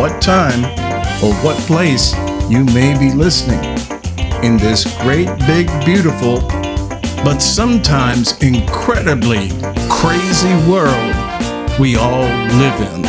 what time, or what place you may be listening in this great, big, beautiful, but sometimes incredibly crazy world we all live in.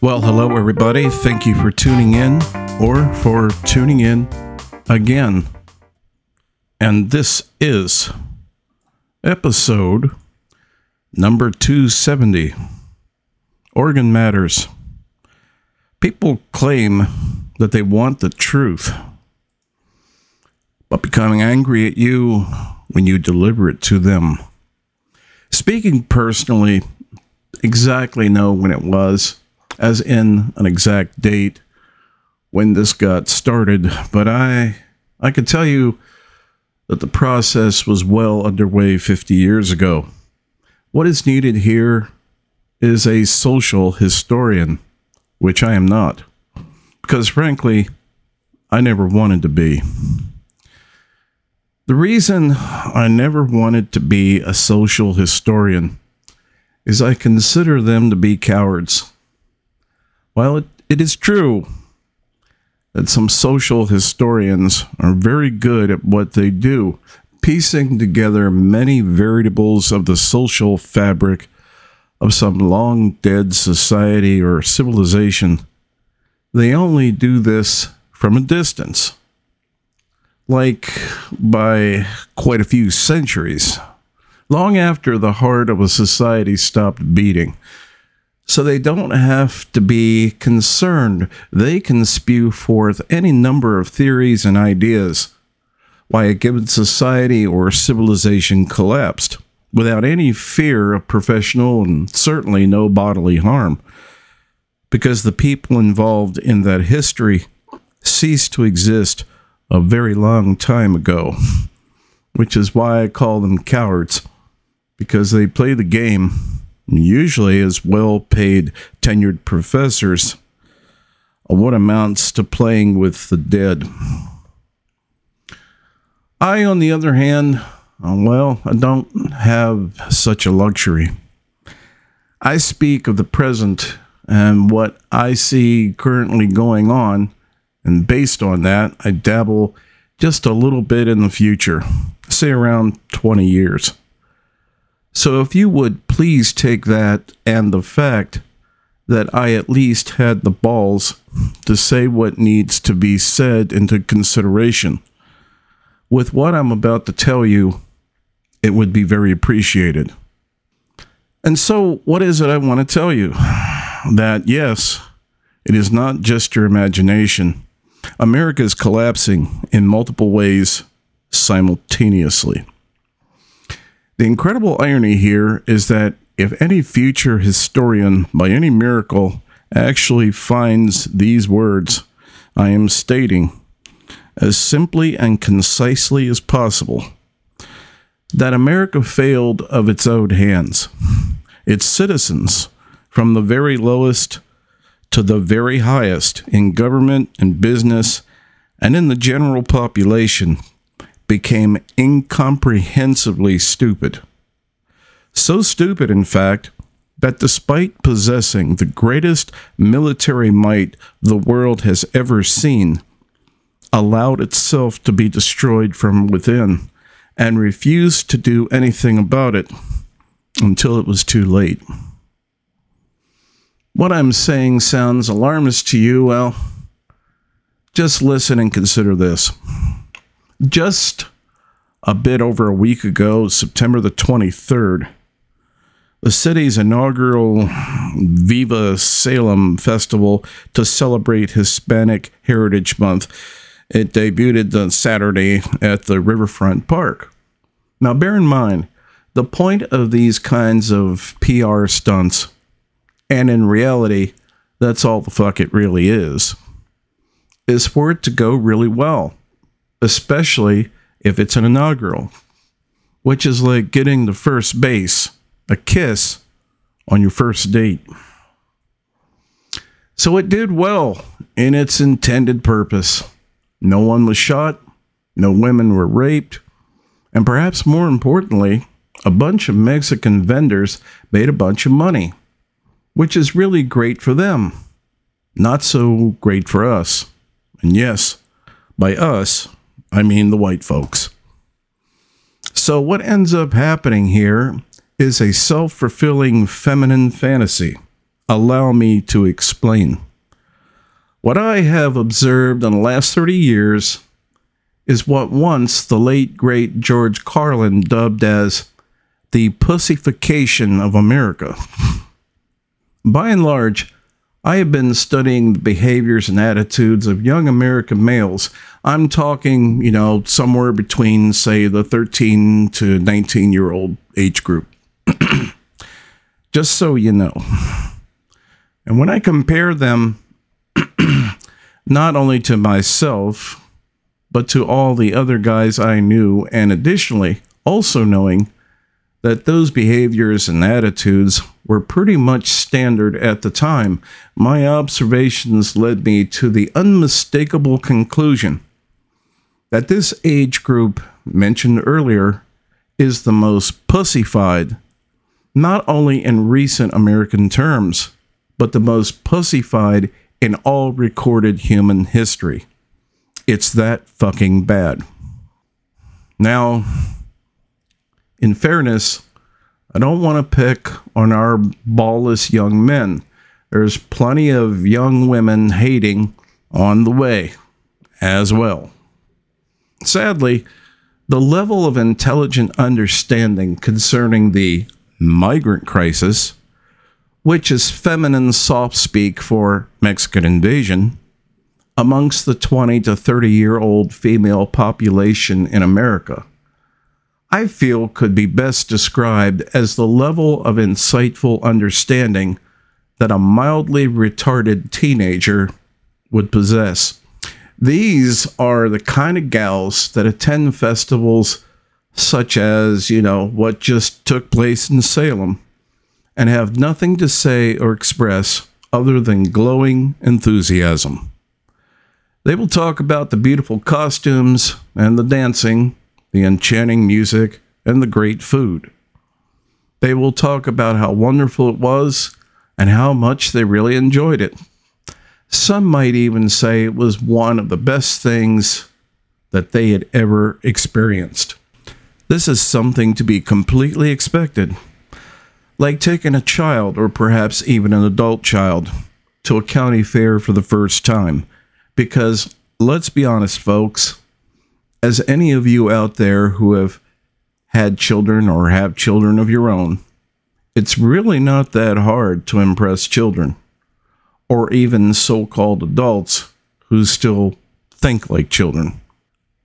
Well, hello, everybody. Thank you for tuning in or for tuning in again. And this is episode number 270 Oregon Matters. People claim that they want the truth, but becoming angry at you when you deliver it to them. Speaking personally, exactly know when it was as in an exact date when this got started, but I I could tell you that the process was well underway 50 years ago. What is needed here is a social historian, which I am not, because frankly, I never wanted to be. The reason I never wanted to be a social historian is I consider them to be cowards. While it, it is true that some social historians are very good at what they do, piecing together many variables of the social fabric of some long dead society or civilization, they only do this from a distance, like by quite a few centuries, long after the heart of a society stopped beating so they don't have to be concerned. They can spew forth any number of theories and ideas why a given society or civilization collapsed without any fear of professional and certainly no bodily harm. Because the people involved in that history ceased to exist a very long time ago, which is why I call them cowards, because they play the game usually as well paid tenured professors, uh, what amounts to playing with the dead. I, on the other hand, uh, well, I don't have such a luxury. I speak of the present and what I see currently going on, and based on that, I dabble just a little bit in the future, say around 20 years. So if you would please take that and the fact that I at least had the balls to say what needs to be said into consideration. With what I'm about to tell you, it would be very appreciated. And so, what is it I want to tell you? That yes, it is not just your imagination. America is collapsing in multiple ways simultaneously. The incredible irony here is that if any future historian, by any miracle, actually finds these words I am stating as simply and concisely as possible, that America failed of its own hands. Its citizens, from the very lowest to the very highest in government and business and in the general population, became incomprehensibly stupid. So stupid, in fact, that despite possessing the greatest military might the world has ever seen, allowed itself to be destroyed from within and refused to do anything about it until it was too late. What I'm saying sounds alarmist to you. Well, just listen and consider this. Just a bit over a week ago, September the 23rd, the city's inaugural Viva Salem festival to celebrate Hispanic Heritage Month It debuted on Saturday at the Riverfront Park. Now, bear in mind, the point of these kinds of PR stunts, and in reality, that's all the fuck it really is, is for it to go really well, especially if it's an inaugural, which is like getting the first base, a kiss on your first date. So it did well in its intended purpose. No one was shot, no women were raped, and perhaps more importantly, a bunch of Mexican vendors made a bunch of money, which is really great for them. Not so great for us. And yes, by us, I mean the white folks. So, what ends up happening here is a self fulfilling feminine fantasy. Allow me to explain. What I have observed in the last 30 years is what once the late great George Carlin dubbed as the pussification of America. By and large, I have been studying the behaviors and attitudes of young American males. I'm talking, you know, somewhere between, say, the 13 to 19 year old age group. Just so you know. And when I compare them not only to myself, but to all the other guys I knew, and additionally, also knowing that those behaviors and attitudes were pretty much standard at the time, my observations led me to the unmistakable conclusion that this age group mentioned earlier is the most pussified, not only in recent American terms, but the most pussified in all recorded human history. It's that fucking bad. Now, in fairness, I don't want to pick on our ballless young men. There's plenty of young women hating on the way as well. Sadly, the level of intelligent understanding concerning the migrant crisis, which is feminine soft speak for Mexican invasion, amongst the 20 to 30 year old female population in America I feel could be best described as the level of insightful understanding that a mildly retarded teenager would possess. These are the kind of gals that attend festivals such as, you know, what just took place in Salem and have nothing to say or express other than glowing enthusiasm. They will talk about the beautiful costumes and the dancing the enchanting music, and the great food. They will talk about how wonderful it was and how much they really enjoyed it. Some might even say it was one of the best things that they had ever experienced. This is something to be completely expected, like taking a child or perhaps even an adult child to a county fair for the first time. Because let's be honest, folks, as any of you out there who have had children or have children of your own, it's really not that hard to impress children or even so called adults who still think like children.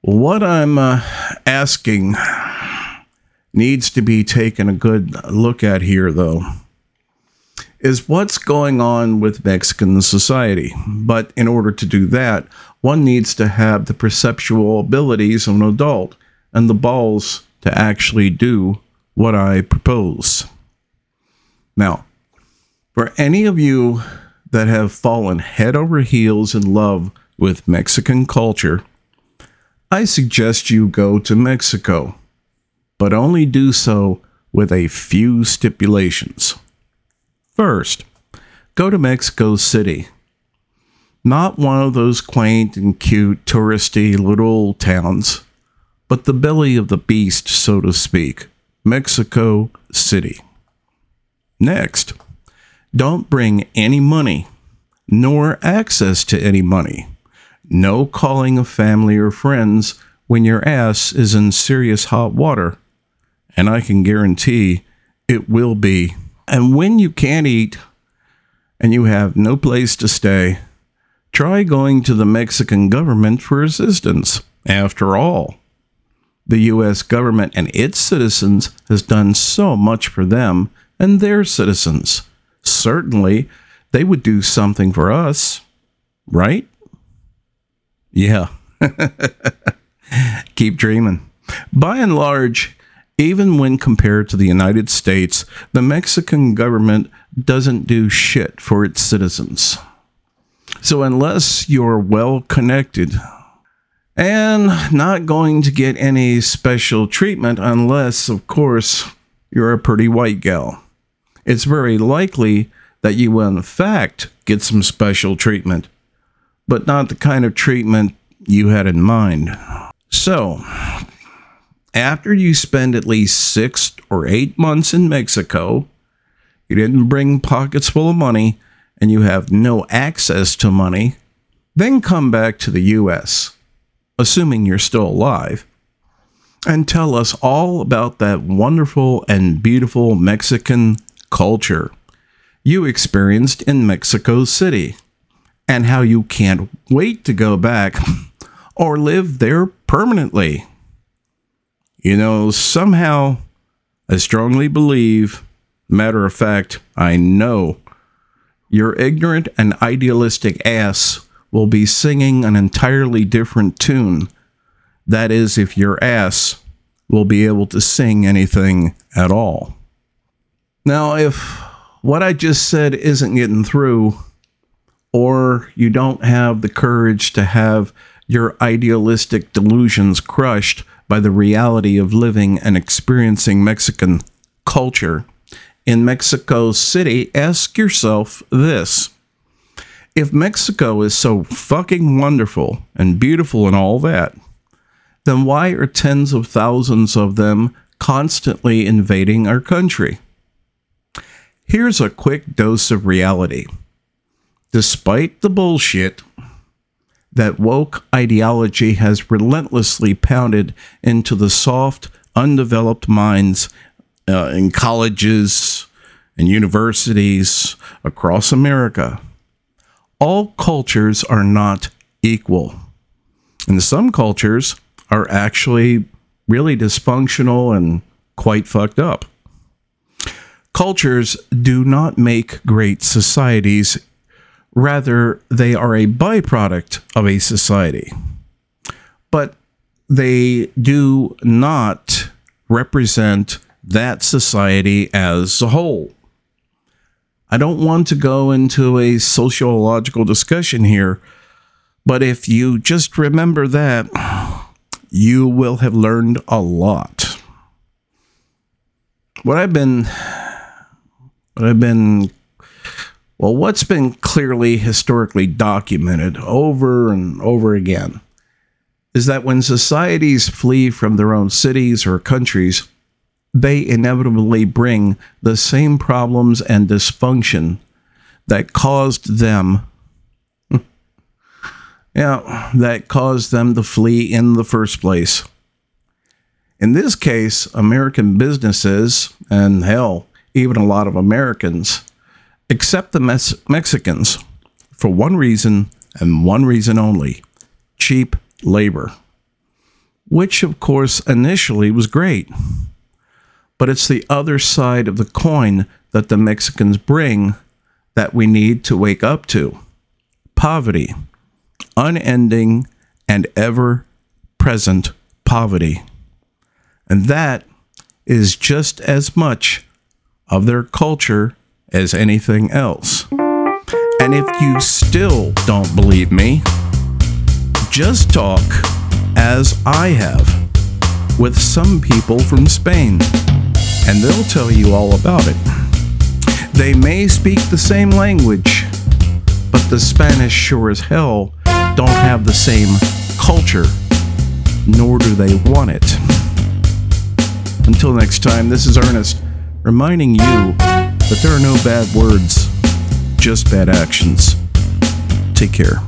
What I'm uh, asking needs to be taken a good look at here, though, is what's going on with Mexican society. But in order to do that, one needs to have the perceptual abilities of an adult and the balls to actually do what I propose. Now, for any of you that have fallen head over heels in love with Mexican culture, I suggest you go to Mexico, but only do so with a few stipulations. First, go to Mexico City not one of those quaint and cute, touristy little towns, but the belly of the beast, so to speak, Mexico City. Next, don't bring any money, nor access to any money. No calling of family or friends when your ass is in serious hot water. And I can guarantee it will be. And when you can't eat and you have no place to stay, Try going to the Mexican government for assistance. After all, the US government and its citizens has done so much for them and their citizens. Certainly, they would do something for us, right? Yeah. Keep dreaming. By and large, even when compared to the United States, the Mexican government doesn't do shit for its citizens. So, unless you're well connected and not going to get any special treatment, unless, of course, you're a pretty white gal, it's very likely that you will, in fact, get some special treatment, but not the kind of treatment you had in mind. So, after you spend at least six or eight months in Mexico, you didn't bring pockets full of money, and you have no access to money, then come back to the US, assuming you're still alive, and tell us all about that wonderful and beautiful Mexican culture you experienced in Mexico City and how you can't wait to go back or live there permanently. You know, somehow I strongly believe, matter of fact, I know your ignorant and idealistic ass will be singing an entirely different tune. That is, if your ass will be able to sing anything at all. Now, if what I just said isn't getting through, or you don't have the courage to have your idealistic delusions crushed by the reality of living and experiencing Mexican culture, in Mexico City, ask yourself this. If Mexico is so fucking wonderful and beautiful and all that, then why are tens of thousands of them constantly invading our country? Here's a quick dose of reality. Despite the bullshit that woke ideology has relentlessly pounded into the soft, undeveloped minds uh, in colleges and universities across America. All cultures are not equal. And some cultures are actually really dysfunctional and quite fucked up. Cultures do not make great societies, rather, they are a byproduct of a society. But they do not represent that society as a whole. I don't want to go into a sociological discussion here, but if you just remember that, you will have learned a lot. What I've been what I've been well, what's been clearly historically documented over and over again is that when societies flee from their own cities or countries, they inevitably bring the same problems and dysfunction that caused them yeah, that caused them to flee in the first place. In this case, American businesses and hell, even a lot of Americans accept the Mes- Mexicans for one reason and one reason only cheap labor, which of course initially was great. But it's the other side of the coin that the Mexicans bring that we need to wake up to poverty, unending and ever present poverty. And that is just as much of their culture as anything else. And if you still don't believe me, just talk as I have with some people from Spain and they'll tell you all about it. They may speak the same language, but the Spanish sure as hell don't have the same culture, nor do they want it. Until next time, this is Ernest reminding you that there are no bad words, just bad actions. Take care.